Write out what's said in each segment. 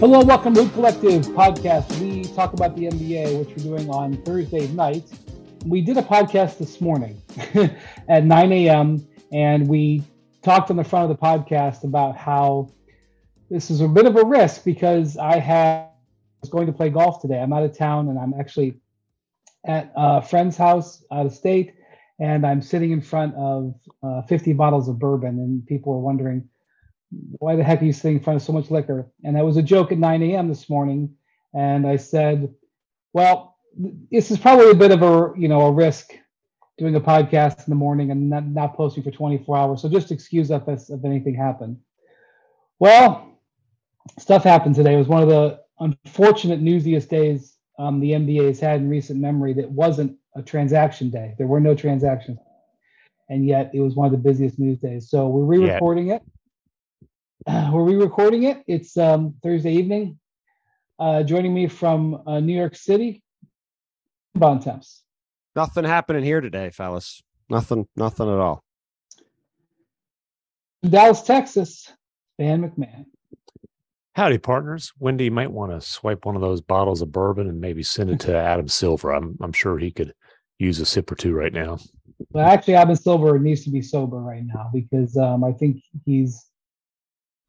Hello, welcome to Hoop Collective podcast. We talk about the NBA, which we're doing on Thursday nights. We did a podcast this morning at 9 a.m. and we talked on the front of the podcast about how this is a bit of a risk because I have was going to play golf today. I'm out of town and I'm actually at a friend's house out of state, and I'm sitting in front of uh, 50 bottles of bourbon, and people are wondering why the heck are you sitting in front of so much liquor? And that was a joke at 9 a.m. this morning, and I said, well, this is probably a bit of a you know a risk doing a podcast in the morning and not, not posting for 24 hours. So just excuse us if, if anything happened. Well, stuff happened today. It was one of the unfortunate newsiest days um, the NBA has had in recent memory that wasn't a transaction day. There were no transactions, and yet it was one of the busiest news days. So we're re-recording yeah. it. Uh, we're re-recording it. It's um, Thursday evening. Uh, joining me from uh, New York City, Bontemps. Nothing happening here today, fellas. Nothing. Nothing at all. Dallas, Texas. Van MacMahon. Howdy, partners. Windy you might want to swipe one of those bottles of bourbon and maybe send it to Adam Silver. I'm I'm sure he could use a sip or two right now. Well, actually, Adam Silver needs to be sober right now because um, I think he's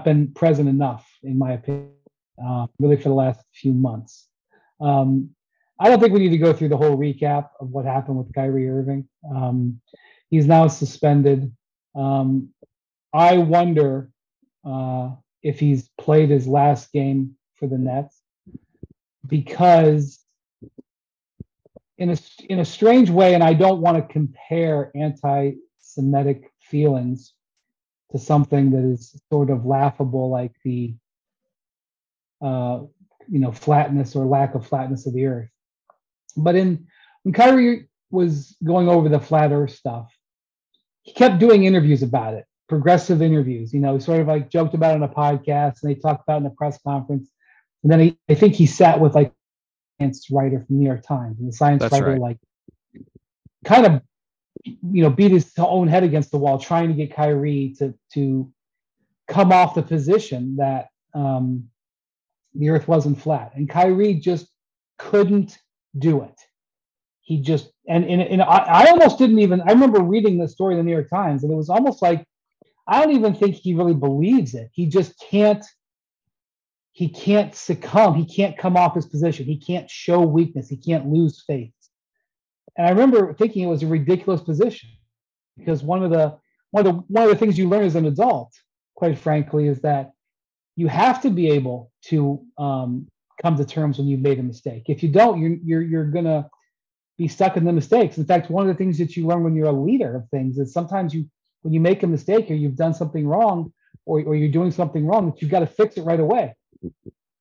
been present enough, in my opinion, uh, really for the last few months. Um, I don't think we need to go through the whole recap of what happened with Kyrie Irving. Um, he's now suspended. Um, I wonder uh, if he's played his last game for the Nets because in a in a strange way and I don't want to compare anti-semitic feelings to something that is sort of laughable like the uh, you know flatness or lack of flatness of the earth but in when Kyrie was going over the flat earth stuff he kept doing interviews about it progressive interviews. You know, he sort of like joked about it on a podcast and they talked about it in a press conference. And then he, I think he sat with like science writer from New York Times, and the science That's writer right. like kind of you know beat his own head against the wall, trying to get Kyrie to to come off the position that um, the Earth wasn't flat, and Kyrie just couldn't do it. He just and and, and I, I almost didn't even. I remember reading the story in the New York Times, and it was almost like I don't even think he really believes it. He just can't he can't succumb. He can't come off his position. He can't show weakness. He can't lose faith. And I remember thinking it was a ridiculous position because one of the one of the one of the things you learn as an adult, quite frankly, is that you have to be able to um, come to terms when you've made a mistake. If you don't, you're you're you're gonna be stuck in the mistakes. In fact, one of the things that you learn when you're a leader of things is sometimes you when you make a mistake or you've done something wrong or, or you're doing something wrong that you've got to fix it right away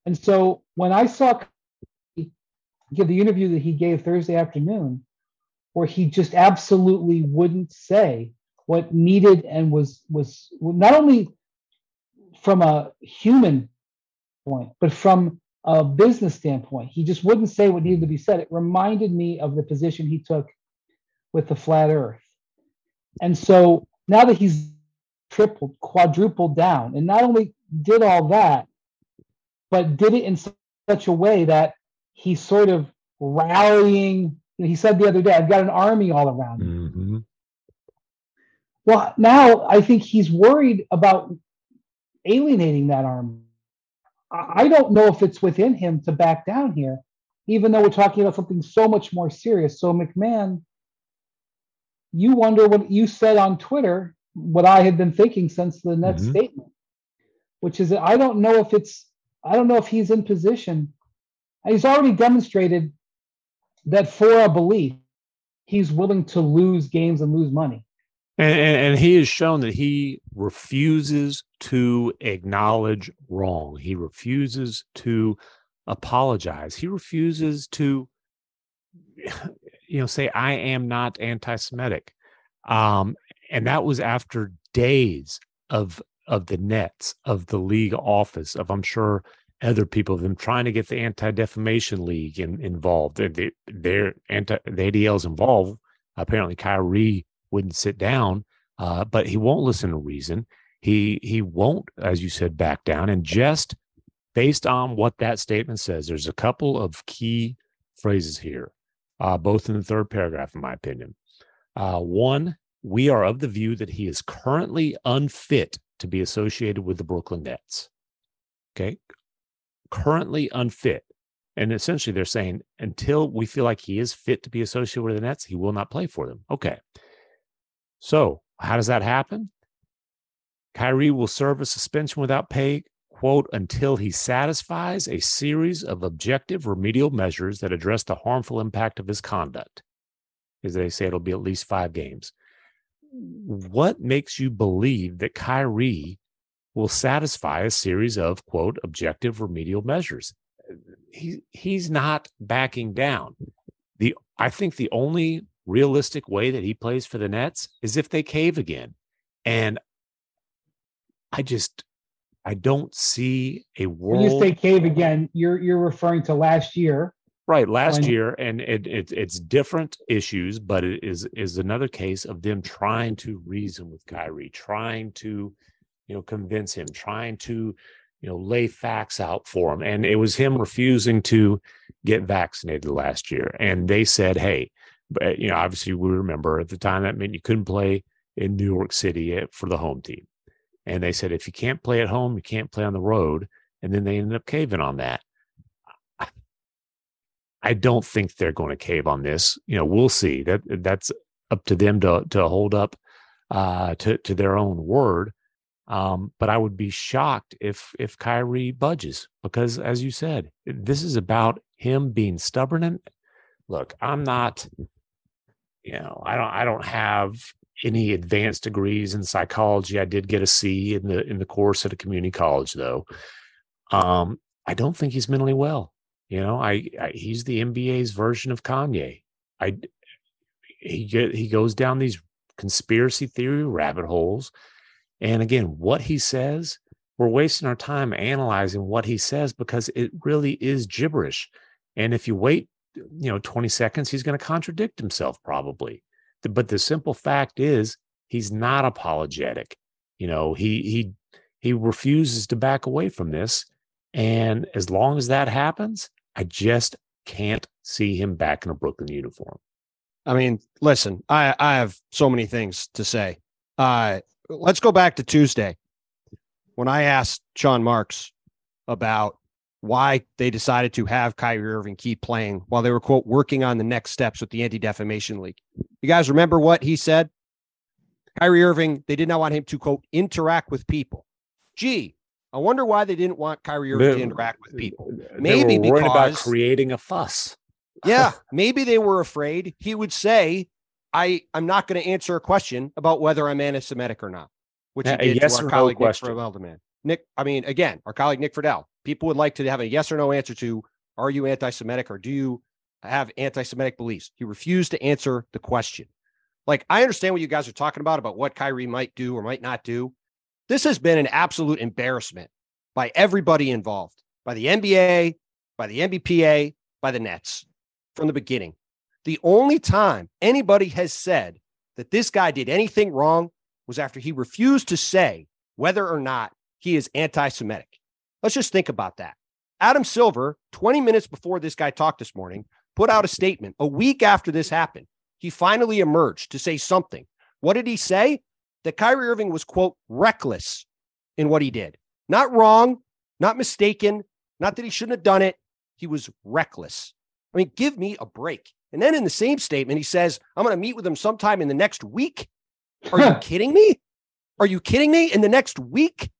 and so when i saw give the interview that he gave thursday afternoon where he just absolutely wouldn't say what needed and was was not only from a human point but from a business standpoint he just wouldn't say what needed to be said it reminded me of the position he took with the flat earth and so now that he's tripled, quadrupled down, and not only did all that, but did it in such a way that he's sort of rallying. He said the other day, I've got an army all around me. Mm-hmm. Well, now I think he's worried about alienating that army. I don't know if it's within him to back down here, even though we're talking about something so much more serious. So, MacMahon, you wonder what you said on Twitter, what I had been thinking since the next mm-hmm. statement, which is that I don't know if it's, I don't know if he's in position. He's already demonstrated that for a belief, he's willing to lose games and lose money. And, and, and, he has shown that he refuses to acknowledge wrong. He refuses to apologize. He refuses to you know, say, I am not anti Semitic. Um, and that was after days of of the nets of the league office of i'm sure other people them trying to get the anti-defamation league in, involved they, they're anti the adl's involved apparently kyrie wouldn't sit down uh, but he won't listen to reason he he won't as you said back down and just based on what that statement says, there's a couple of key phrases here, uh, both in the third paragraph, in my opinion. Uh, one, we are of the view that he is currently unfit to be associated with the Brooklyn Nets. Okay. Currently unfit. And essentially, they're saying until we feel like he is fit to be associated with the Nets, he will not play for them. Okay. So, how does that happen? Kyrie will serve a suspension without pay, quote, until he satisfies a series of objective remedial measures that address the harmful impact of his conduct. As they say, it'll be at least five games. What makes you believe that Kyrie will satisfy a series of, quote, objective remedial measures? He, he's not backing down. The I think the only realistic way that he plays for the Nets is if they cave again. And I just I don't see a world. When you say cave again, you're you're referring to last year. Right, last when... year, and it, it, it's different issues, but it is is another case of them trying to reason with Kyrie, trying to, you know, convince him, trying to, you know, lay facts out for him, and it was him refusing to get vaccinated last year, and they said, hey, but you know, obviously we remember at the time that meant you couldn't play in New York City eh, for the home team. And they said, if you can't play at home, you can't play on the road. And then they ended up caving on that. I don't think they're going to cave on this. You know, we'll see. That that's up to them to to hold up uh, to to their own word. Um, but I would be shocked if if Kyrie budges because, as you said, this is about him being stubborn. And look, I'm not, you know, I don't I don't have any advanced degrees in psychology. I did get a C in the in the course at a community college, though. Um, I don't think he's mentally well. You know, I, I he's the NBA's version of Kanye. I he get he goes down these conspiracy theory rabbit holes, and again, what he says, we're wasting our time analyzing what he says because it really is gibberish. And if you wait, you know, 20 seconds, he's going to contradict himself probably. But the simple fact is, he's not apologetic. You know, he he he refuses to back away from this. And as long as that happens, I just can't see him back in a Brooklyn uniform. I mean, listen, I I have so many things to say. Uh, let's go back to Tuesday when I asked Sean Marks about why they decided to have Kyrie Irving keep playing while they were, quote, working on the next steps with the Anti Defamation League. You guys remember what he said? Kyrie Irving, they did not want him to, quote, interact with people. Gee, I wonder why they didn't want Kyrie Irving they, to interact with people. Maybe because about creating a fuss. yeah, maybe they were afraid he would say, I, I'm not going to answer a question about whether I'm anti Semitic or not, which he did yes to our colleague no Nick Friedell, Nick, I mean, again, our colleague Nick Friedell, people would like to have a yes or no answer to are you anti Semitic or do you have anti Semitic beliefs? He refused to answer the question. Like, I understand what you guys are talking about, about what Kyrie might do or might not do. This has been an absolute embarrassment by everybody involved, by the NBA, by the NBPA, by the Nets from the beginning. The only time anybody has said that this guy did anything wrong was after he refused to say whether or not he is anti Semitic. Let's just think about that. Adam Silver, 20 minutes before this guy talked this morning, put out a statement a week after this happened. He finally emerged to say something. What did he say? That Kyrie Irving was, quote, reckless in what he did. Not wrong, not mistaken, not that he shouldn't have done it. He was reckless. I mean, give me a break. And then in the same statement, he says, I'm going to meet with him sometime in the next week. Are you kidding me? Are you kidding me? In the next week?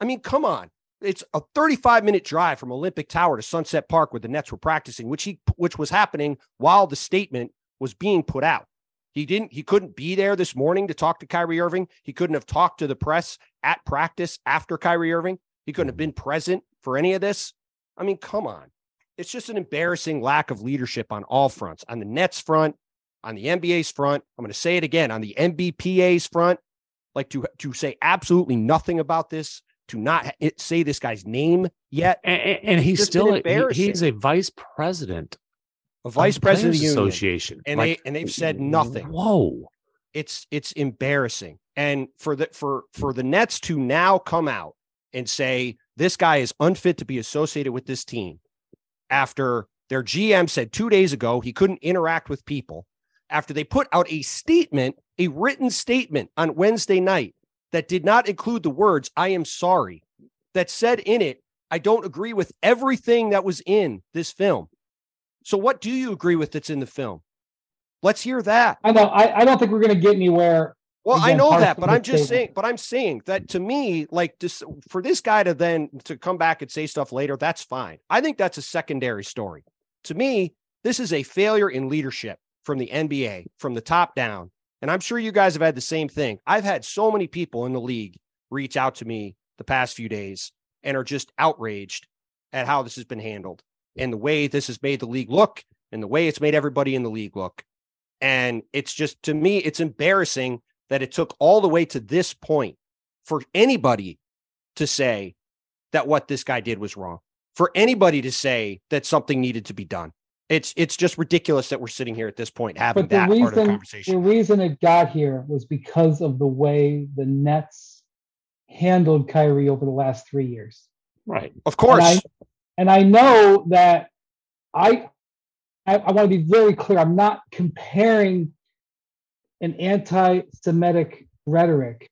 I mean, come on it's a 35 minute drive from Olympic Tower to Sunset Park where the Nets were practicing, which he which was happening while the statement was being put out. He didn't he couldn't be there this morning to talk to Kyrie Irving. He couldn't have talked to the press at practice after Kyrie Irving. He couldn't have been present for any of this. I mean, come on. It's just an embarrassing lack of leadership on all fronts. On the Nets front, on the NBA's front, I'm going to say it again, on the NBPA's front, like to to say absolutely nothing about this to not say this guy's name yet. And, and he's still a, he's a vice president, a vice president of the association, and like, they and they've said nothing. Whoa, it's it's embarrassing. And for the for for the Nets to now come out and say this guy is unfit to be associated with this team after their GM said two days ago he couldn't interact with people, after they put out a statement, a written statement on Wednesday night that did not include the words, I am sorry, that said in it, I don't agree with everything that was in this film. So, what do you agree with that's in the film? Let's hear that. I know. I, I don't think we're going to get anywhere. Well, I know that, but I'm just saying. But I'm saying that to me, like, just for this guy to then to come back and say stuff later, that's fine. I think that's a secondary story. To me, this is a failure in leadership from the NBA, from the top down. And I'm sure you guys have had the same thing. I've had so many people in the league reach out to me the past few days and are just outraged at how this has been handled and the way this has made the league look and the way it's made everybody in the league look. And it's just, to me, it's embarrassing that it took all the way to this point for anybody to say that what this guy did was wrong, for anybody to say that something needed to be done. It's it's just ridiculous that we're sitting here at this point having that reason, part of the conversation. The reason it got here was because of the way the Nets handled Kyrie over the last three years. Right. Of course. And I, and I know that I, I, I want to be very clear. I'm not comparing an anti-Semitic rhetoric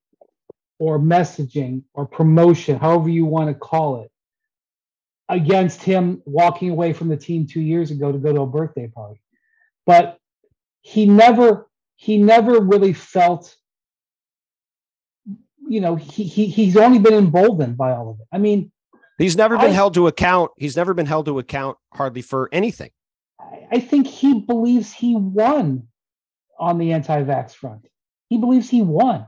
or messaging or promotion, however you want to call it, against him walking away from the team two years ago to go to a birthday party. But he never he never really felt you know he, he he's only been emboldened by all of it. I mean, he's never been I, held to account. He's never been held to account hardly for anything. I think he believes he won on the anti-vax front. He believes he won.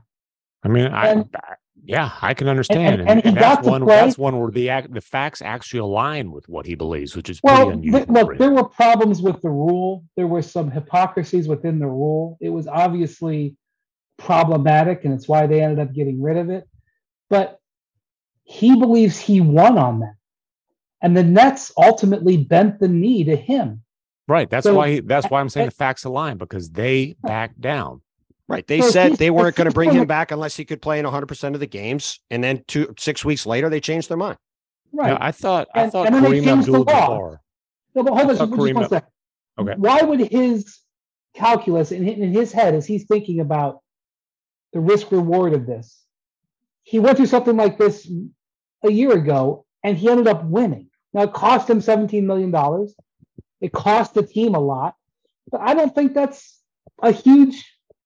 I mean, and, I, yeah, I can understand, and, and, and, and that's one. Play. That's one where the the facts actually align with what he believes, which is well. Th- look, there were problems with the rule. There were some hypocrisies within the rule. It was obviously problematic, and it's why they ended up getting rid of it. But he believes he won on that, and the Nets ultimately bent the knee to him. Right. That's so, why. That's why I'm saying the facts align because they backed down. Right. They said they weren't going to bring him back unless he could play in 100% of the games. And then two, six weeks later, they changed their mind. Right. Now, I thought, and, I thought Kareem Abdul Jabbar. No, but hold on just Kareem, one second. Okay. Why would his calculus in, in his head, as he's thinking about the risk reward of this, he went through something like this a year ago and he ended up winning. Now, it cost him $17 million. It cost the team a lot. But I don't think that's a huge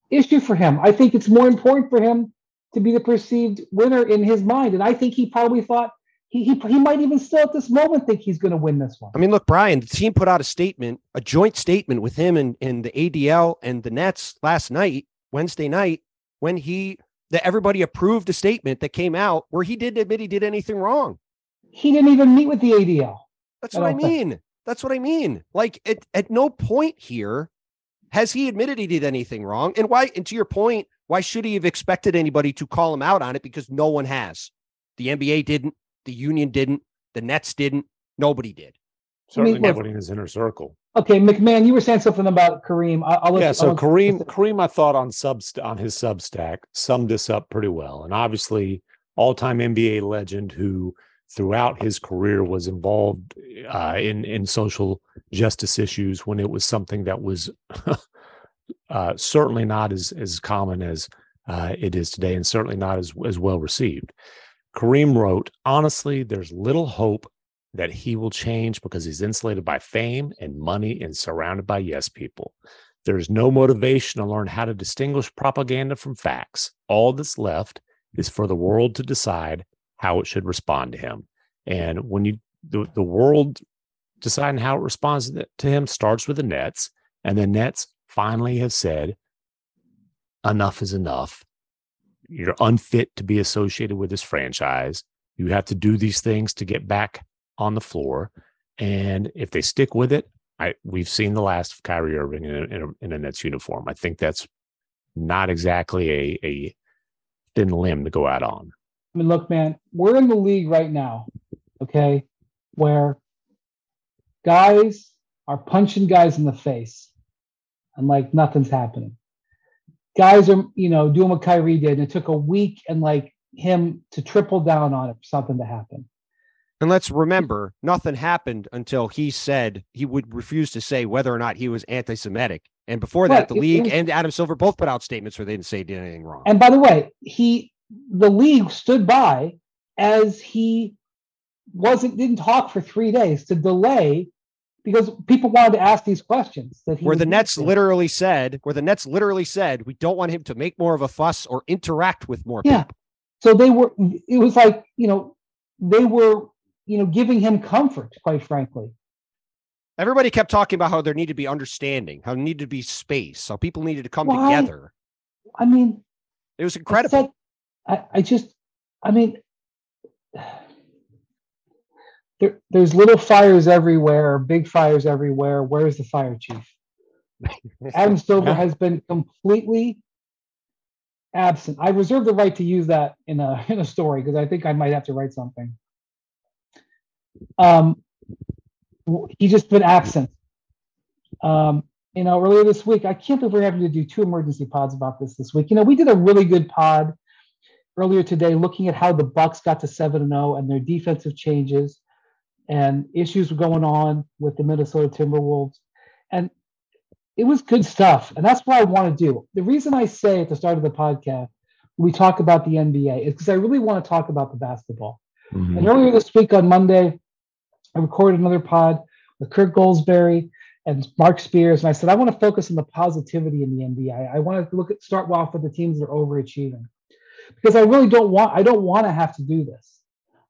issue for him. I think it's more important for him to be the perceived winner in his mind. And I think he probably thought he, he, he might even still at this moment think he's going to win this one. I mean, look, Brian, the team put out a statement, a joint statement with him and, and the ADL and the Nets last night, Wednesday night, when he that everybody approved a statement that came out where he didn't admit he did anything wrong. He didn't even meet with the ADL. That's what I, I mean. Think. That's what I mean. Like at, at no point here has he admitted he did anything wrong? And why, and to your point, why should he have expected anybody to call him out on it? Because no one has. The NBA didn't, the union didn't, the Nets didn't, nobody did. Certainly I mean, nobody in his inner circle. Okay, MacMahon, you were saying something about Kareem. I'll, I'll yeah, so I'll Kareem, Kareem, I thought on subst on his Substack summed this up pretty well, and obviously all-time NBA legend who throughout his career was involved uh, in in social justice issues when it was something that was uh, certainly not as as common as uh, it is today, and certainly not as as well received. Kareem wrote, "Honestly, there's little hope that he will change because he's insulated by fame and money and surrounded by yes people." There's no motivation to learn how to distinguish propaganda from facts. All that's left is for the world to decide how it should respond to him. And when you the, the world deciding how it responds to him starts with the Nets, and the Nets finally have said, enough is enough. You're unfit to be associated with this franchise. You have to do these things to get back on the floor. And if they stick with it, I we've seen the last of Kyrie Irving in a, in a, in a Nets uniform. I think that's not exactly a, a thin limb to go out on. I mean, look, man, we're in the league right now, okay, where guys are punching guys in the face and like nothing's happening. Guys are, you know, doing what Kyrie did, and it took a week and like him to triple down on it for something to happen. And let's remember, nothing happened until he said he would refuse to say whether or not he was anti-Semitic. And before that, the league was, and Adam Silver both put out statements where they didn't say did anything wrong. And by the way, he the league stood by as he wasn't didn't talk for three days to delay because people wanted to ask these questions. That where the Nets literally said, where the Nets literally said, we don't want him to make more of a fuss or interact with more yeah. people. So they were. It was like you know they were you know giving him comfort, quite frankly. Everybody kept talking about how there needed to be understanding, how there needed to be space, how people needed to come Why? together. I mean, it was incredible. I, I just, I mean, there, there's little fires everywhere, big fires everywhere. Where's the fire chief? Adam Silver has been completely absent. I reserve the right to use that in a in a story because I think I might have to write something. Um, he's just been absent. Um, you know, earlier this week, I can't believe we're having to do two emergency pods about this this week. You know, we did a really good pod earlier today looking at how the Bucks got to 7 and 0 and their defensive changes and issues were going on with the Minnesota Timberwolves. And it was good stuff. And that's what I want to do. The reason I say at the start of the podcast, we talk about the NBA is because I really want to talk about the basketball. Mm-hmm. And earlier this week on Monday, I recorded another pod with Kirk Goldsberry and Mark Spears. And I said, I want to focus on the positivity in the NBA. I want to look at start off with the teams that are overachieving because I really don't want I don't want to have to do this.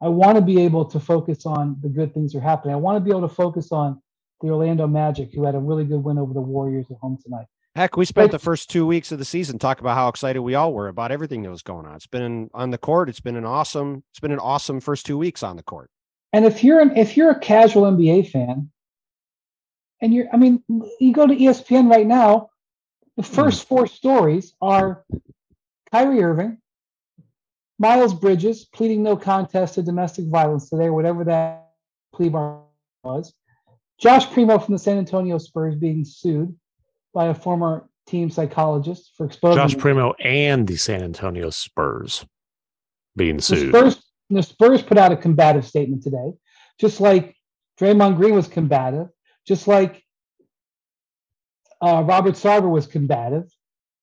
I want to be able to focus on the good things that are happening. I want to be able to focus on the Orlando Magic, who had a really good win over the Warriors at home tonight. Heck, we spent the first two weeks of the season talking about how excited we all were about everything that was going on. It's been on the court. It's been an awesome. It's been an awesome first two weeks on the court. And if you're an if you're a casual NBA fan, and you're, I mean, you go to ESPN right now, the first hmm. four stories are Kyrie Irving, Miles Bridges pleading no contest to domestic violence today, whatever that plea bar was. Josh Primo from the San Antonio Spurs being sued by a former team psychologist for exposing Josh Primo and the San Antonio Spurs being sued. The Spurs, the Spurs put out a combative statement today, just like Draymond Green was combative, just like uh, Robert Sarver was combative.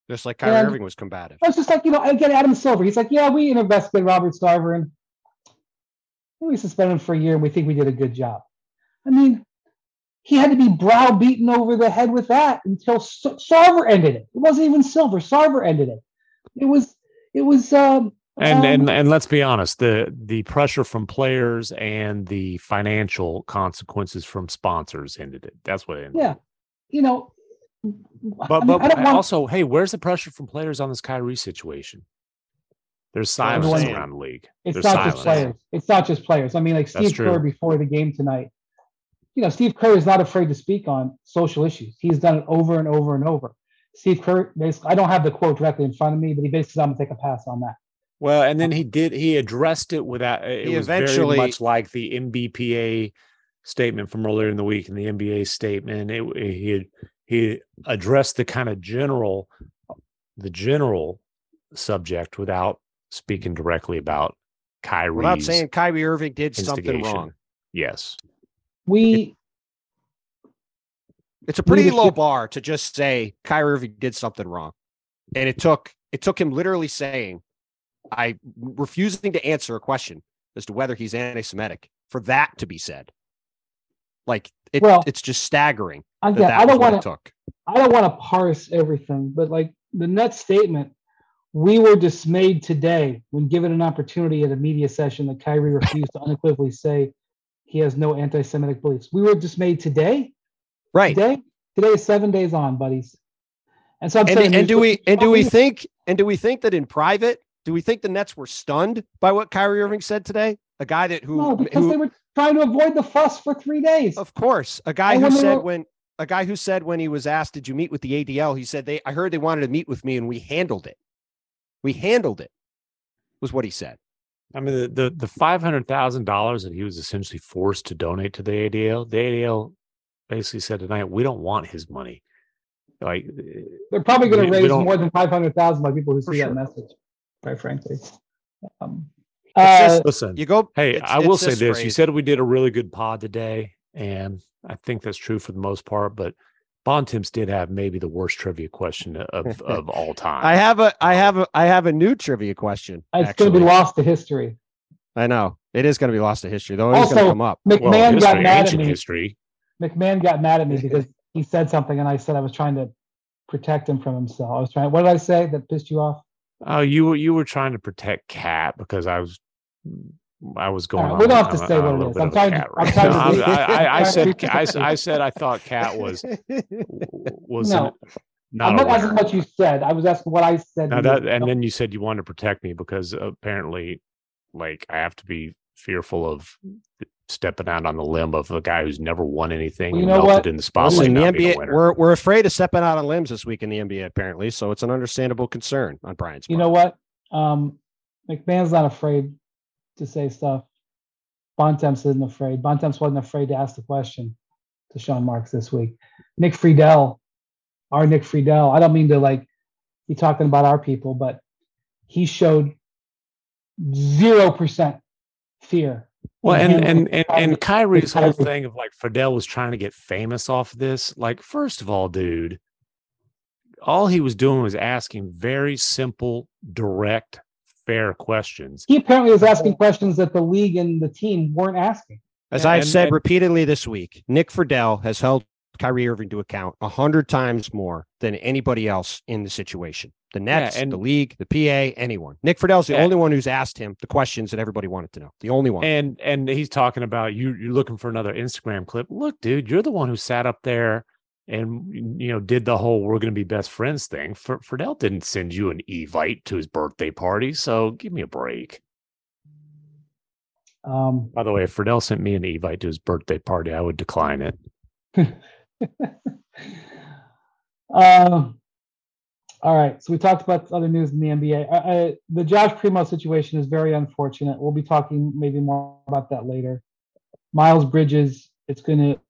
Just like Kyrie and Irving was combative. It's just like, you know, again, Adam Silver. He's like, yeah, we investigated Robert Sarver and we suspended him for a year and we think we did a good job. I mean, he had to be browbeaten over the head with that until Sarver ended it. It wasn't even Silver. Sarver ended it. It was, it was, um, and um, and and let's be honest the the pressure from players and the financial consequences from sponsors ended it that's what it ended yeah you know but I mean, but also, hey, where's the pressure from players on this Kyrie situation? There's silence around the league. It's There's not silence. just players. It's not just players. I mean, like Steve Kerr before the game tonight. You know, Steve Kerr is not afraid to speak on social issues. He's done it over and over and over. Steve Kerr, basically, I don't have the quote directly in front of me, but he basically said, "I'm gonna take a pass on that." Well, and then he did. He addressed it without. It he was eventually, very much like the NBPA statement from earlier in the week and the NBA statement. It, he had he addressed the kind of general the general subject without speaking directly about Kyrie. Without saying Kyrie Irving did something wrong. Yes. We it's a pretty low bar to just say Kyrie Irving did something wrong. And it took it took him literally saying, I refusing to answer a question as to whether he's anti-Semitic for that to be said. Like it, well, it's just staggering. Again, that that I don't want to. I don't want to parse everything, but like the net statement, we were dismayed today when given an opportunity at a media session that Kyrie refused to unequivocally say he has no anti-Semitic beliefs. We were dismayed today. Right. Today. Today is seven days on, buddies. And so I'm and, saying, and do we and do we think and do we think that in private, do we think the Nets were stunned by what Kyrie Irving said today? A guy that who no, because who, they were trying to avoid the fuss for three days. Of course, a guy and who said were, when a guy who said when he was asked, "Did you meet with the ADL?" He said, "They, I heard they wanted to meet with me, and we handled it. We handled it." Was what he said. I mean, the the, the five hundred thousand dollars that he was essentially forced to donate to the ADL, the ADL basically said tonight, "We don't want his money." Like they're probably going to raise more than five hundred thousand by people who see sure. that message. Quite frankly. Um, Uh, listen, you go. Hey, I will say this: you said we did a really good pod today, and I think that's true for the most part. But Bontemps did have maybe the worst trivia question of, of all time. I have a I have a I have a new trivia question. It's going to be lost to history. I know it is going to be lost to history, though. It's going to come up. MacMahon well, history, got mad at me. History. MacMahon got mad at me because he said something, and I said I was trying to protect him from himself. I was trying. What did I say that pissed you off? Oh, you were you were trying to protect Cat because I was I was going. Right, we don't have to say what it is. I'm trying. To, I'm trying to. I, I, said. I, I, said. I thought Cat was was no. Not I'm not asking what you said. I was asking what I said. That, and then you said you wanted to protect me because apparently, like, I have to be fearful of stepping out on the limb of a guy who's never won anything well, you know what? in the spotlight. Listen, the NBA, we're we're afraid of stepping out on limbs this week in the NBA, apparently. So it's an understandable concern on Brian's. Part. You know what? Um, MacMahon's not afraid to say stuff. Bontemps isn't afraid. Bontemps wasn't afraid to ask the question to Sean Marks this week. Nick Friedell, our Nick Friedell. I don't mean to like be talking about our people, but he showed zero percent fear. Well, and and and, and Kyrie's whole thing of like Friedell was trying to get famous off of this. Like, first of all, dude, all he was doing was asking very simple, direct fair questions. He apparently was asking questions that the league and the team weren't asking. As I've and, said and, repeatedly this week, Nick Friedell has held Kyrie Irving to account a hundred times more than anybody else in the situation. The Nets, yeah, and, the league, the PA, anyone. Nick Friedell's the and, only one who's asked him the questions that everybody wanted to know. The only one. And and he's talking about you. You're looking for another Instagram clip. Look, dude, you're the one who sat up there and you know did the whole we're going to be best friends thing. For Friedell didn't send you an evite to his birthday party, so give me a break. Um, By the way, if Friedell sent me an evite to his birthday party, I would decline it. uh, all right, so we talked about other news in the NBA. I, I, the Josh Primo situation is very unfortunate. We'll be talking maybe more about that later. Miles Bridges, it's going to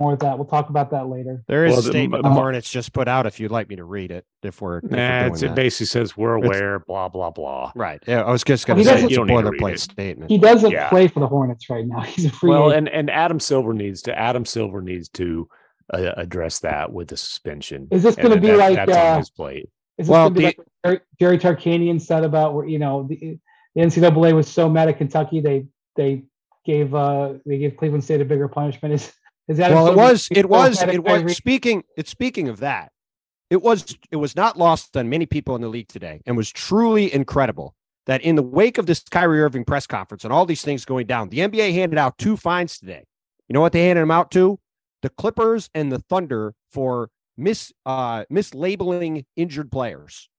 more of that. We'll talk about that later. There is well, a statement the, the Hornets just put out. If you'd like me to read it, if we're, if nah, we're it basically says we're aware, it's, blah blah blah. Right. Yeah, I was just going to say it's a boilerplate statement. He doesn't yeah. play for the Hornets right now. He's a free. Well, agent. and and Adam Silver needs to Adam Silver needs to uh, address that with the suspension. Is this going to be that, like that's uh, on his plate? Is this well, the, like Jerry, Jerry Tarkanian said about where you know the, the NCAA was so mad at Kentucky they they gave uh they gave Cleveland State a bigger punishment. Is is that well? It was. It was. It was. Speaking. It's speaking of that. It was. It was not lost on many people in the league today, and was truly incredible that in the wake of this Kyrie Irving press conference and all these things going down, the NBA handed out two fines today. You know what they handed them out to? The Clippers and the Thunder for mis uh mislabeling injured players.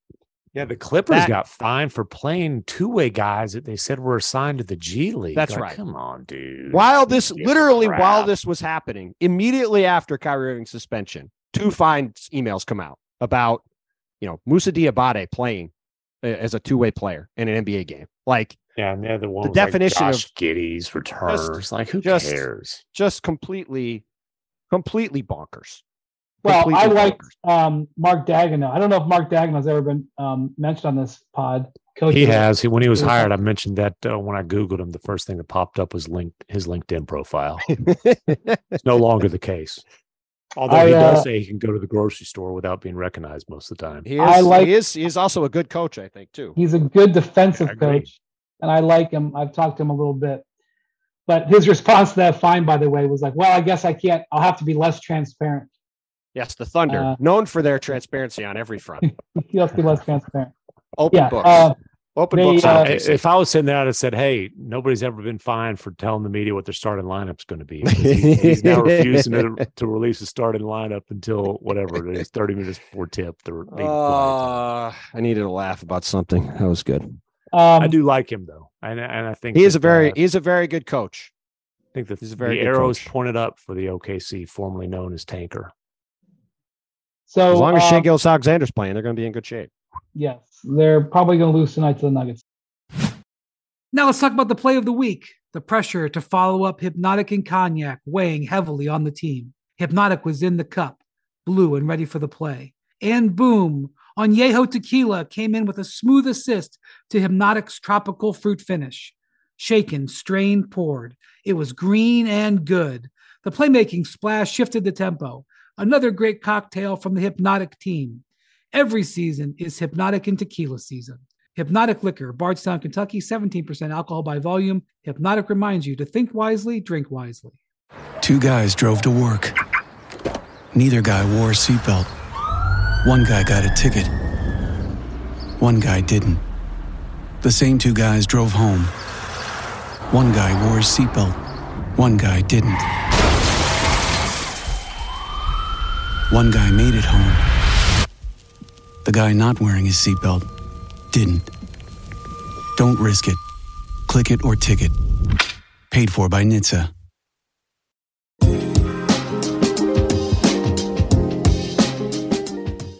Yeah, the Clippers that, got fined for playing two-way guys that they said were assigned to the G League. That's like, right. Come on, dude. While this, literally, crap. while this was happening, immediately after Kyrie Irving's suspension, two fine emails come out about, you know, Moussa Diabate playing uh, as a two-way player in an NBA game. Like, yeah, and the other one the definition like Josh of Giddey's returns. Just, like, who just, cares? Just completely, completely bonkers. Well, I like um, Mark Daigneault. I don't know if Mark Daigneault's ever been um, mentioned on this pod. Coach he has. He, when he was hired, I mentioned that uh, when I Googled him, the first thing that popped up was linked his LinkedIn profile. it's no longer the case. Although I, he does uh, say he can go to the grocery store without being recognized most of the time. He is, I like, he is, he's also a good coach, I think, too. He's a good defensive coach, and I like him. I've talked to him a little bit. But his response to that fine, by the way, was like, well, I guess I can't, I'll have to be less transparent. Yes, the Thunder, uh, known for their transparency on every front. he has to be less transparent. Open yeah, books. Uh, Open they, books. Uh, if I was sitting there, I'd have said, "Hey, nobody's ever been fined for telling the media what their starting lineup's going to be." He, he's now refusing to, to release a starting lineup until whatever it is, thirty minutes before tip. The, uh, I needed to laugh about something. That was good. Um, I do like him though, and, and I think he is a very uh, he's a very good coach. I think that he's a very the arrows pointed up for the OKC, formerly known as Tanker. So as long as um, Shai Gilgeous-Alexander's playing, they're going to be in good shape. Yes, they're probably going to lose tonight to the Nuggets. Now let's talk about the play of the week. The pressure to follow up Hypnotic and Cognac weighing heavily on the team. Hypnotic was in the cup, blue and ready for the play. And boom, Añejo Tequila came in with a smooth assist to Hypnotic's tropical fruit finish. Shaken, strained, poured. It was green and good. The playmaking splash shifted the tempo. Another great cocktail from the Hypnotic team. Every season is Hypnotic and Tequila season. Hypnotic Liquor, Bardstown, Kentucky, 17% alcohol by volume. Hypnotic reminds you to think wisely, drink wisely. Two guys drove to work. Neither guy wore a seatbelt. One guy got a ticket. One guy didn't. The same two guys drove home. One guy wore his seatbelt. One guy didn't. One guy made it home. The guy not wearing his seatbelt didn't. Don't risk it. Click it or ticket. Paid for by NHTSA.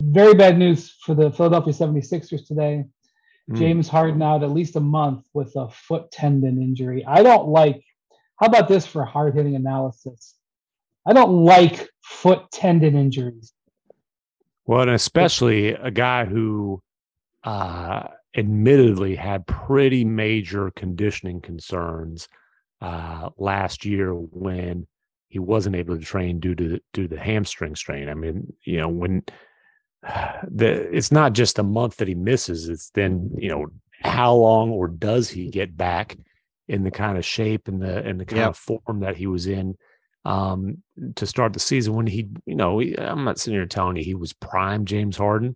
Very bad news for the Philadelphia 76ers today. Mm. James Harden out at least a month with a foot tendon injury. I don't like, how about this for hard hitting analysis? I don't like foot tendon injuries. Well, and especially a guy who uh, admittedly had pretty major conditioning concerns uh, last year when he wasn't able to train due to the, due to the hamstring strain. I mean, you know, when the it's not just a month that he misses; it's then you know how long or does he get back in the kind of shape and the and the kind yep. of form that he was in um, to start the season when he, you know, he, I'm not sitting here telling you he was prime James Harden,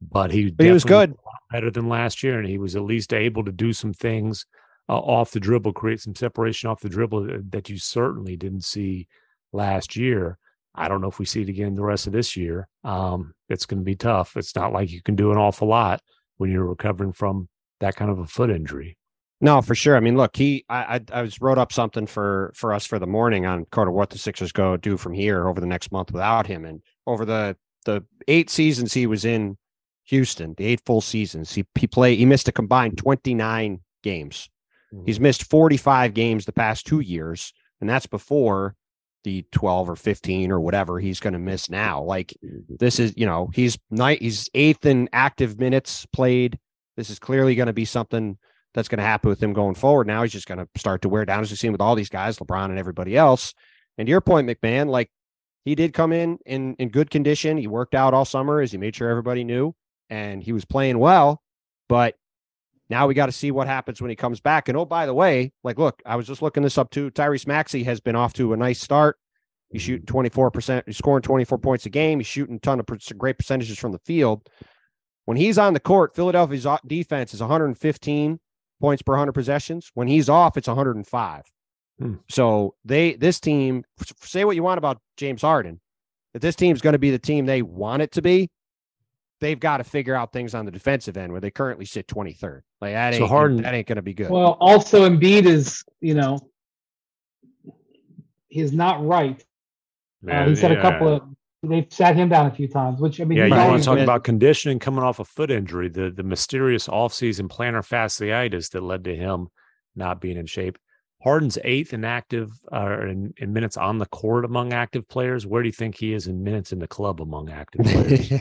but he, but he was good, better than last year, and he was at least able to do some things uh, off the dribble, create some separation off the dribble that you certainly didn't see last year. I don't know if we see it again the rest of this year. Um, it's going to be tough. It's not like you can do an awful lot when you're recovering from that kind of a foot injury. No, for sure. I mean, look, he I, I, I was wrote up something for for us for the morning on kind of what the Sixers go do from here over the next month without him, and over the the eight seasons he was in Houston, the eight full seasons he he played he missed a combined twenty nine games. Mm-hmm. He's missed forty five games the past two years, and that's before the 12 or 15 or whatever he's going to miss now. Like this is, you know, he's night he's eighth in active minutes played. This is clearly going to be something that's going to happen with him going forward. Now he's just going to start to wear down as we've seen with all these guys, LeBron and everybody else. And to your point, MacMahon, like he did come in in in good condition. He worked out all summer as he made sure everybody knew, and he was playing well. But now we got to see what happens when he comes back. And oh, by the way, like look, I was just looking this up too. Tyrese Maxey has been off to a nice start. He's mm-hmm. shooting 24%, he's scoring 24 points a game. He's shooting a ton of great percentages from the field. When he's on the court, Philadelphia's defense is 115 points per 100 possessions. When he's off, it's 105. Hmm. So they this team say what you want about James Harden, that this team's going to be the team they want it to be. They've got to figure out things on the defensive end where they currently sit 23rd. Like that ain't, so Harden, that ain't going to be good. Well, also Embiid is, you know, he's not right. Uh, he's had yeah. a couple of they've sat him down a few times, which I mean, yeah, you want to talk about conditioning coming off a foot injury, the the mysterious offseason plantar fasciitis that led to him not being in shape. Harden's eighth in active uh, in, in, minutes on the court among active players. Where do you think he is in minutes in the club among active players?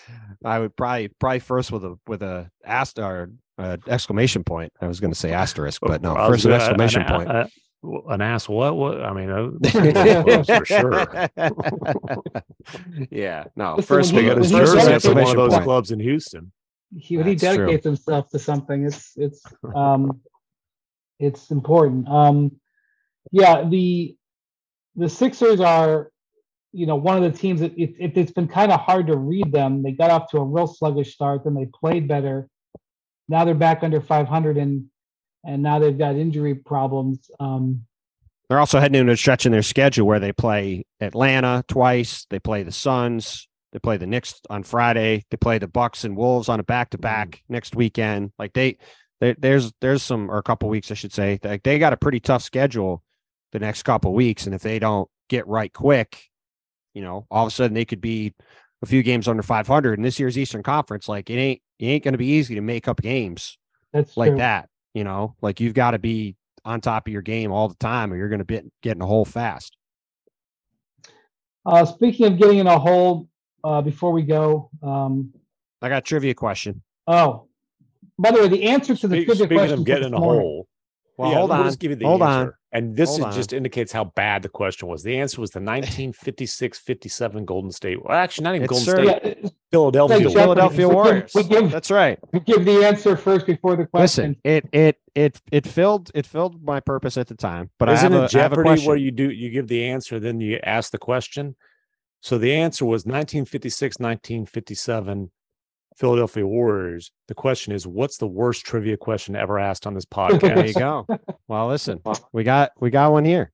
I would probably probably first with a with a ast or uh, exclamation point. I was going to say asterisk, but no, first an exclamation point. Uh, an ass what what i mean uh, for sure. Yeah no Listen, first we got his jersey at one of those point. clubs in houston. He, when he dedicates true. himself to something. It's it's um it's important. Um yeah the the sixers are you know one of the teams that it, it, it's been kind of hard to read them. They got off to a real sluggish start then they played better. Now they're back under 500 and and now they've got injury problems. Um, They're also heading into a stretch in their schedule where they play Atlanta twice. They play the Suns. They play the Knicks on Friday. They play the Bucks and Wolves on a back to back next weekend. Like they, they, there's there's some or a couple weeks I should say. Like they got a pretty tough schedule the next couple weeks, and if they don't get right quick, you know, all of a sudden they could be a few games under 500. In this year's Eastern Conference, like it ain't it ain't going to be easy to make up games That's like true. that. You know, like you've got to be on top of your game all the time, or you're going to be getting a hole fast. Uh, speaking of getting in a hole, uh, before we go, um, I got trivia question. Oh, by the way, the answer to the Speak, trivia speaking question of getting in a hole. Well, yeah, hold we'll on. just give you the hold answer. on. And this is on. just indicates how bad the question was. The answer was the 1956-57 Golden State. Well, actually, not even It's Golden sir- State. Yeah, Philadelphia. Like Warriors. Philadelphia We give- Warriors. we give- That's right. we give the answer first before the question. Listen, it it it it filled it filled my purpose at the time, but Isn't I have it a, I have a Jeopardy where you do you give the answer, then you ask the question? So the answer was 1956, 1957 Philadelphia Warriors. The question is, what's the worst trivia question ever asked on this podcast? there you go. Well, listen, we got we got one here.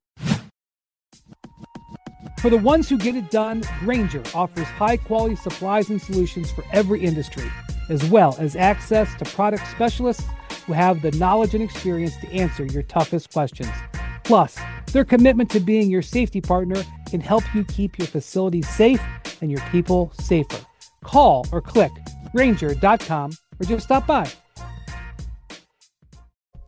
For the ones who get it done, Grainger offers high quality supplies and solutions for every industry, as well as access to product specialists who have the knowledge and experience to answer your toughest questions. Plus, their commitment to being your safety partner can help you keep your facilities safe and your people safer. Call or click Grainger.com or just stop by.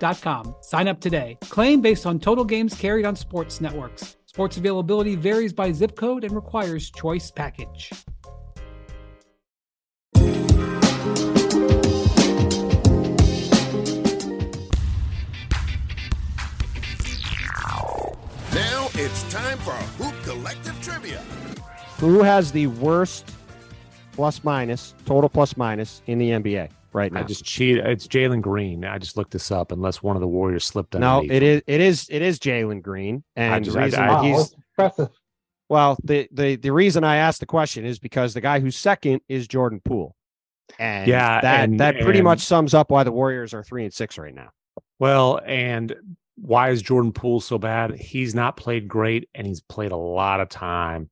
directv.com. Sign up today. Claim based on total games carried on sports networks. Sports availability varies by zip code and requires choice package. Now it's time for Hoop Collective Trivia. Who has the worst plus minus total plus minus in the NBA right now? I just cheated. It's Jalen Green. I just looked this up. Unless one of the Warriors slipped no, underneath. it is it is it is Jalen Green, and just- the reason I- that Wow, he's that's impressive. well the the the reason I asked the question is because the guy who's second is Jordan Poole, and Yeah, that and- that pretty and- much sums up why the Warriors are three and six right now. Well, and why is Jordan Poole so bad? He's not played great, and he's played a lot of time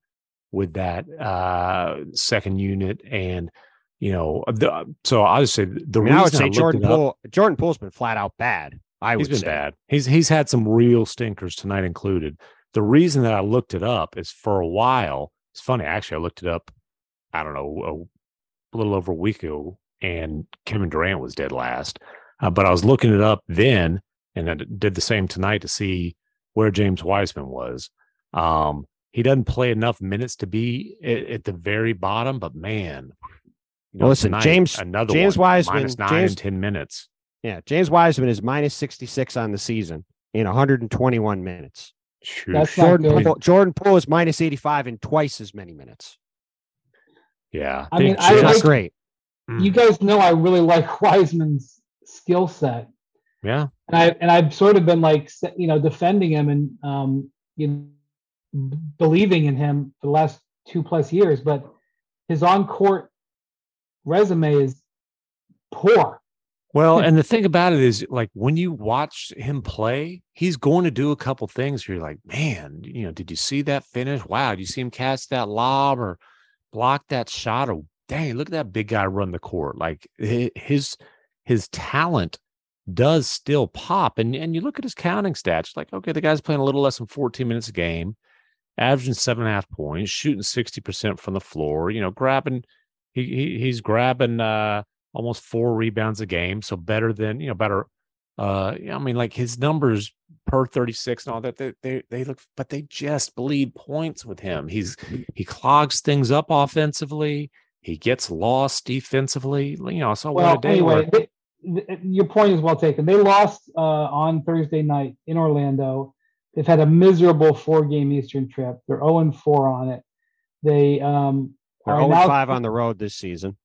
with that uh second unit, and you know, the, so I'll just say the I mean, I would say Jordan it up- Poole Jordan Poole's been flat out bad. I would he's been say. bad. He's he's had some real stinkers tonight included. The reason that I looked it up is for a while. It's funny, actually. I looked it up. I don't know a, little over a week ago, and Kevin Durant was dead last. Uh, but I was looking it up then, and I did the same tonight to see where James Wiseman was. Um, he doesn't play enough minutes to be at, at the very bottom, but man, you Well, listen, tonight, James- another James one, Wiseman- minus nine James- and ten minutes. Yeah, James Wiseman is minus sixty six on the season in 121 minutes. Shoot. That's not Jordan good. Poole, Jordan Poole is minus 85 in twice as many minutes. Yeah, I mean, Big I It's Jim- great. Mm. You guys know I really like Wiseman's skill set. yeah. and I and I've sort of been like you know defending him and um you know, believing in him for the last two plus years, but his on court resume is poor. Well, and the thing about it is, like, when you watch him play, he's going to do a couple things where you're like, man, you know, did you see that finish? Wow, did you see him catch that lob or block that shot? Or dang, look at that big guy run the court. Like his his talent does still pop. And and you look at his counting stats, like, okay, the guy's playing a little less than 14 minutes a game, averaging seven and a half points, shooting 60% from the floor, you know, grabbing he, he he's grabbing uh almost four rebounds a game, so better than you know, better. Uh, I mean, like his numbers per thirty six and all that, they, they they look, but they just bleed points with him. He's he clogs things up offensively. He gets lost defensively. You know, so Well, what a day. where- anyway, they, th- your point is well taken. They lost uh, on Thursday night in Orlando. They've had a miserable four game Eastern trip. They're 0 and 4 on it. They um, They're are 0 now 5 on the road this season.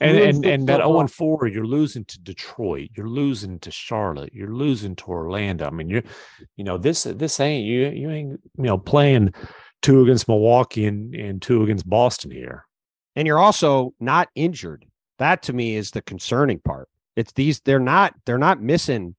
and and, and that overall. 0 and 4, you're losing to Detroit, you're losing to Charlotte, you're losing to Orlando. I mean, you're you know, this this ain't you you ain't you know playing two against Milwaukee and, and two against Boston here. And you're also not injured. That to me is the concerning part. It's these they're not they're not missing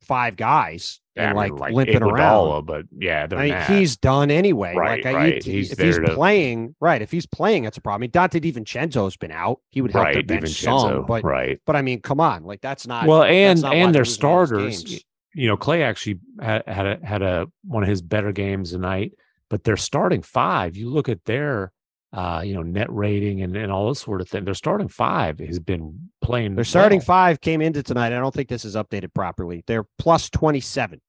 five guys and like, like limping Iguodala, around. But yeah, I mean, he's done anyway. Right, like, right. I, he's if he's to... playing, right? If he's playing, that's a problem. I mean, Donte DiVincenzo's been out. He would help right, the bench some, but right. But I mean, come on, like that's not well. And not and their starters. You know, Clay actually had had a, had a one of his better games tonight. But they're starting five, you look at their uh, you know, net rating and, and all this sort of thing. Their starting five has been playing. Their starting well. five came into tonight. I don't think this is updated properly. They're plus 27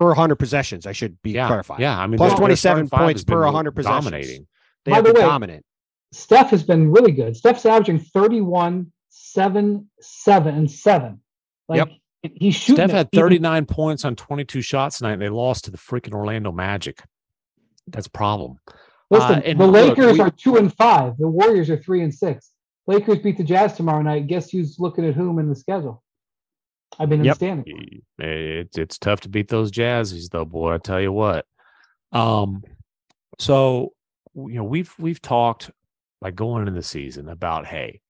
per 100 possessions. I should be yeah, clarified. Yeah. I mean, plus 27 points per 100 possessions. Dominating. They By the way, dominant. Steph has been really good. Steph's averaging 31, 7, 7, and 7. Like, yep. He's shooting. Steph had 39 even, points on 22 shots tonight. And they lost to the freaking Orlando Magic. That's a problem. Listen, uh, the Lakers look, we, are two and five. The Warriors are three and six. Lakers beat the Jazz tomorrow night. Guess who's looking at whom in the schedule? I've been yep. in the It's it's tough to beat those Jazzies though, boy. I tell you what. Um, so you know we've we've talked like going into the season about hey,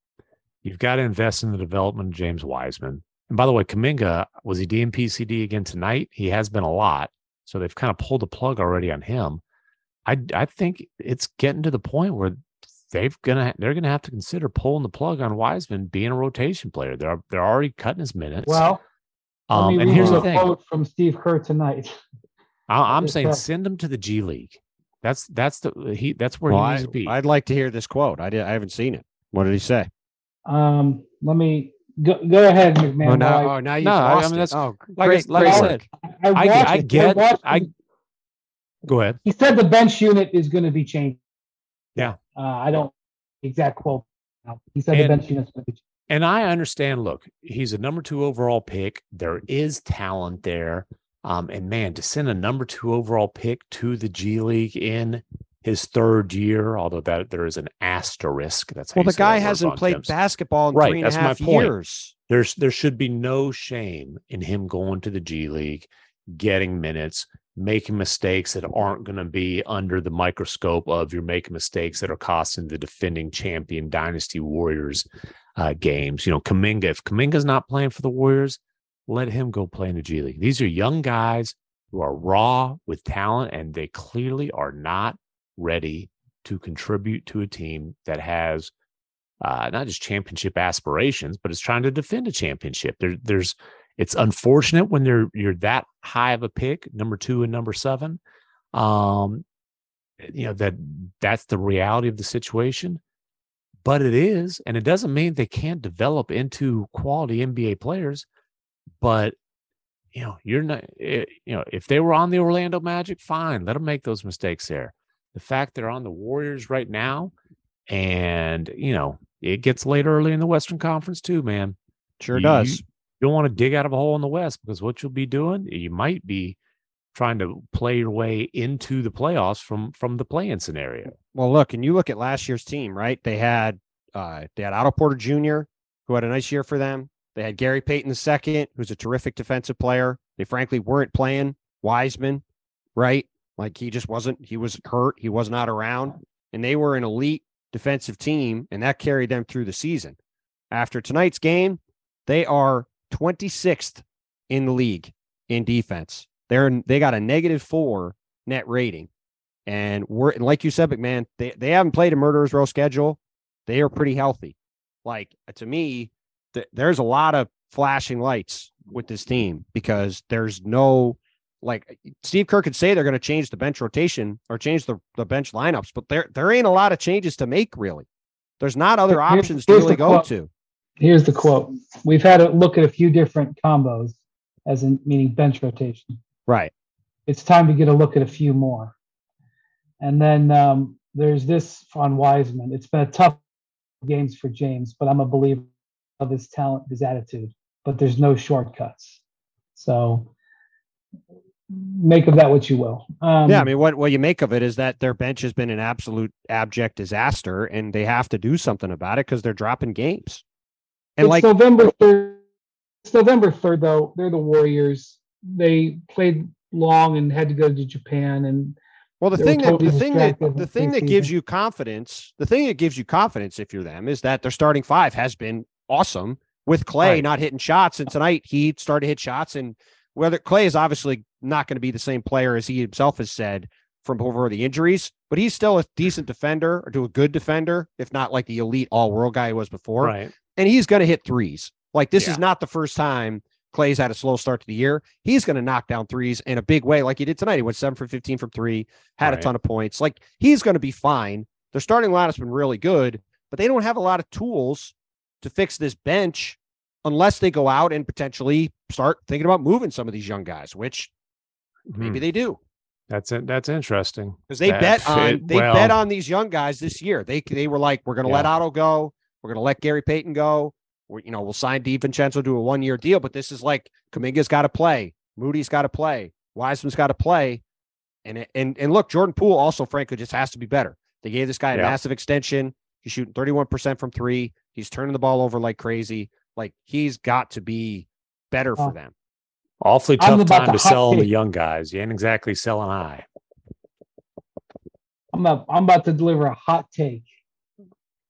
you've got to invest in the development of James Wiseman. And by the way, Kuminga was he DNP-CD again tonight? He has been a lot, so they've kind of pulled the plug already on him. I I think it's getting to the point where they've gonna they're gonna have to consider pulling the plug on Wiseman being a rotation player. They're they're already cutting his minutes. Well, um, and here's the thing: quote from Steve Kerr tonight. I, am saying send him to the G League. That's that's the he that's where well, he needs I, to be. I'd like to hear this quote. I did I haven't seen it. What did he say? Um, let me go, go ahead, MacMahon. Oh, now, I, oh, now you no, I mean, that's, oh, like, great, I, like I said, I, I, I get, I, Go ahead. He said the bench unit is going to be changed. Yeah. Uh, I don't exact quote. He said and, the bench unit's going to be changed. And I understand. Look, he's a number two overall pick. There is talent there. Um, and man, to send a number two overall pick to the G League in his third year, although that there is an asterisk. That's well, the guy hasn't played Tim's. basketball in right, three and a half my point. years. There's there should be no shame in him going to the G League, getting minutes, making mistakes that aren't going to be under the microscope of you're making mistakes that are costing the defending champion Dynasty Warriors uh, games. You know, Kuminga, if Kuminga's not playing for the Warriors, let him go play in the G League. These are young guys who are raw with talent, and they clearly are not ready to contribute to a team that has uh, not just championship aspirations, but is trying to defend a championship. There, there's it's unfortunate when they're you're that high of a pick, number two and number seven. Um, you know that that's the reality of the situation, but it is, and it doesn't mean they can't develop into quality NBA players. But you know, you're not. Eh, you know, if they were on the Orlando Magic, fine, let them make those mistakes there. The fact they're on the Warriors right now, and you know, it gets late early in the Western Conference too, man. Sure you, does you don't want to dig out of a hole in the West because what you'll be doing, you might be trying to play your way into the playoffs from from the play-in scenario. Well, look, and you look at last year's team, right? They had uh they had Otto Porter Jr., who had a nice year for them. They had Gary Payton II, who's a terrific defensive player. They frankly weren't playing Wiseman, right? Like he just wasn't, he was hurt, he was not around. And they were an elite defensive team, and that carried them through the season. After tonight's game, they are 26th in the league in defense. They're they got a negative four net rating. And we're like you said, MacMahon, they, they haven't played a murderer's row schedule. They are pretty healthy. Like uh, to me, th- there's a lot of flashing lights with this team because there's no like uh, Steve Kerr could say they're going to change the bench rotation or change the, the bench lineups, but there there ain't a lot of changes to make really. There's not other options to really go to here's the quote. We've had a look at a few different combos, as in meaning bench rotation. Right. It's time to get a look at a few more. And then um, there's this on Wiseman. It's been a tough games for James, but I'm a believer of his talent, his attitude. But there's no shortcuts. So make of that what you will. Um, yeah, I mean, what what you make of it is that their bench has been an absolute abject disaster, and they have to do something about it because they're dropping games. And it's like November third. It's November third, though. They're the Warriors. They played long and had to go to Japan. And well, the thing that the thing that the thing that gives you confidence, the thing that gives you confidence if you're them is that their starting five has been awesome with Clay right. not hitting shots. And tonight he started to hit shots and whether Clay is obviously not going to be the same player as he himself has said from over the injuries, but he's still a decent defender or to a good defender, if not like the elite all world guy he was before. Right. And he's going to hit threes. Like this Yeah. is not the first time Clay's had a slow start to the year. He's going to knock down threes in a big way, like he did tonight. He went seven for 15 from three, had a ton of points. Like he's going to be fine. Their starting lineup's been really good, but they don't have a lot of tools to fix this bench unless they go out and potentially start thinking about moving some of these young guys, which maybe Hmm. they do That's it. That's interesting. because they That bet on fit- they well, bet on these young guys this year. They they were like, we're going to let Otto go, we're going to let Gary Payton go. We're, you know, we'll sign DiVincenzo to a one year deal, but this is like Kuminga's got to play, Moody's got to play, Wiseman's got to play, and and and look, Jordan Poole also frankly just has to be better. They gave this guy a Yeah. massive extension. He's shooting thirty one percent from three. He's turning the ball over like crazy. Like he's got to be better for them. Awfully tough time to to sell the young guys. You ain't exactly selling high. I'm about, I'm about to deliver a hot take.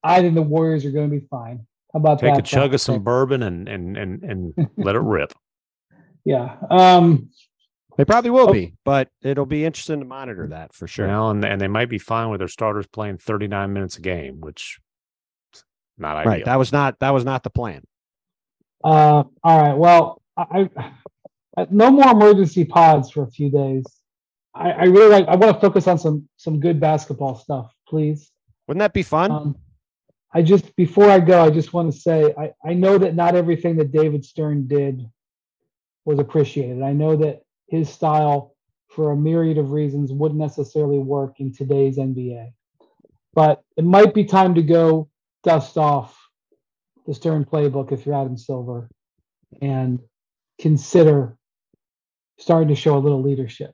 I think the Warriors are going to be fine. How about Take that? Take a chug Bob? of some bourbon and and and and let it rip. Yeah. Um. They probably will Oh. be, but it'll be interesting to monitor that for sure. Well, and and they might be fine with their starters playing 39 minutes a game, which not ideal. right. That was not that was not the plan. Uh. All right. Well, I, I no more emergency pods for a few days. I, I really like. I want to focus on some some good basketball stuff, please. Wouldn't that be fun? Um, I just before I go, I just want to say I, I know that not everything that David Stern did was appreciated. I know that his style, for a myriad of reasons, wouldn't necessarily work in today's NBA. But it might be time to go dust off the Stern playbook if you're Adam Silver and consider starting to show a little leadership.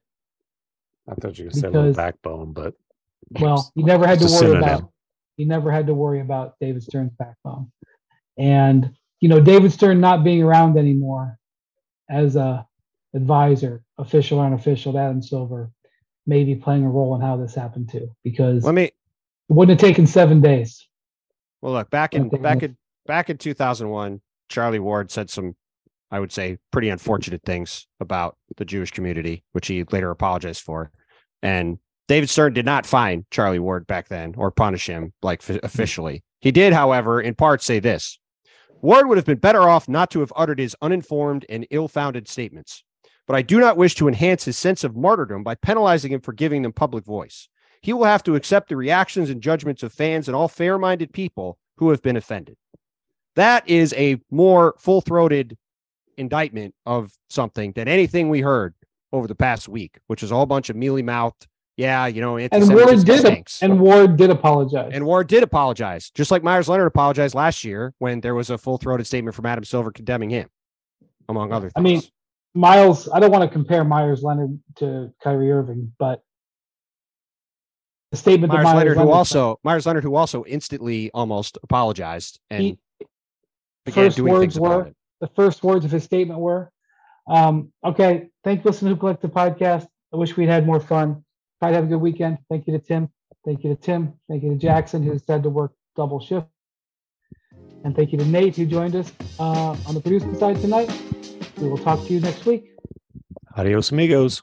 I thought you were going to say a little backbone, but Well, you never had to worry about you never had to worry about David Stern's backbone. And you know, David Stern not being around anymore as a advisor, official or unofficial to Adam Silver, may be playing a role in how this happened too, because Let me it wouldn't have taken seven days. well look back in back in back in 2001. Charlie Ward said some, I would say, pretty unfortunate things about the Jewish community, which he later apologized for. And David Stern did not fine Charlie Ward back then or punish him like f- officially. He did, however, in part say this: Ward would have been better off not to have uttered his uninformed and ill-founded statements. But I do not wish to enhance his sense of martyrdom by penalizing him for giving them public voice. He will have to accept the reactions and judgments of fans and all fair minded people who have been offended. That is a more full throated indictment of something than anything we heard over the past week, which was a whole bunch of mealy mouthed. Yeah, you know, And Ward did stinks. and Ward did apologize. And Ward did apologize, just like Meyers Leonard apologized last year when there was a full throated statement from Adam Silver condemning him, among other things. I mean, Miles, I don't want to compare Meyers Leonard to Kyrie Irving, but the statement Meyers that Meyers Leonard, who Leonard also Meyers Leonard, who also instantly almost apologized and He- began first doing words things about it. the first words of his statement were, um, okay, thank you, listen to Collective podcast. I wish we'd had more fun. Try to have a good weekend. Thank you to Tim. Thank you to Tim. Thank you to Jackson, who's had to work double shift. And thank you to Nate, who joined us uh, on the producing side tonight. We will talk to you next week. adios, amigos.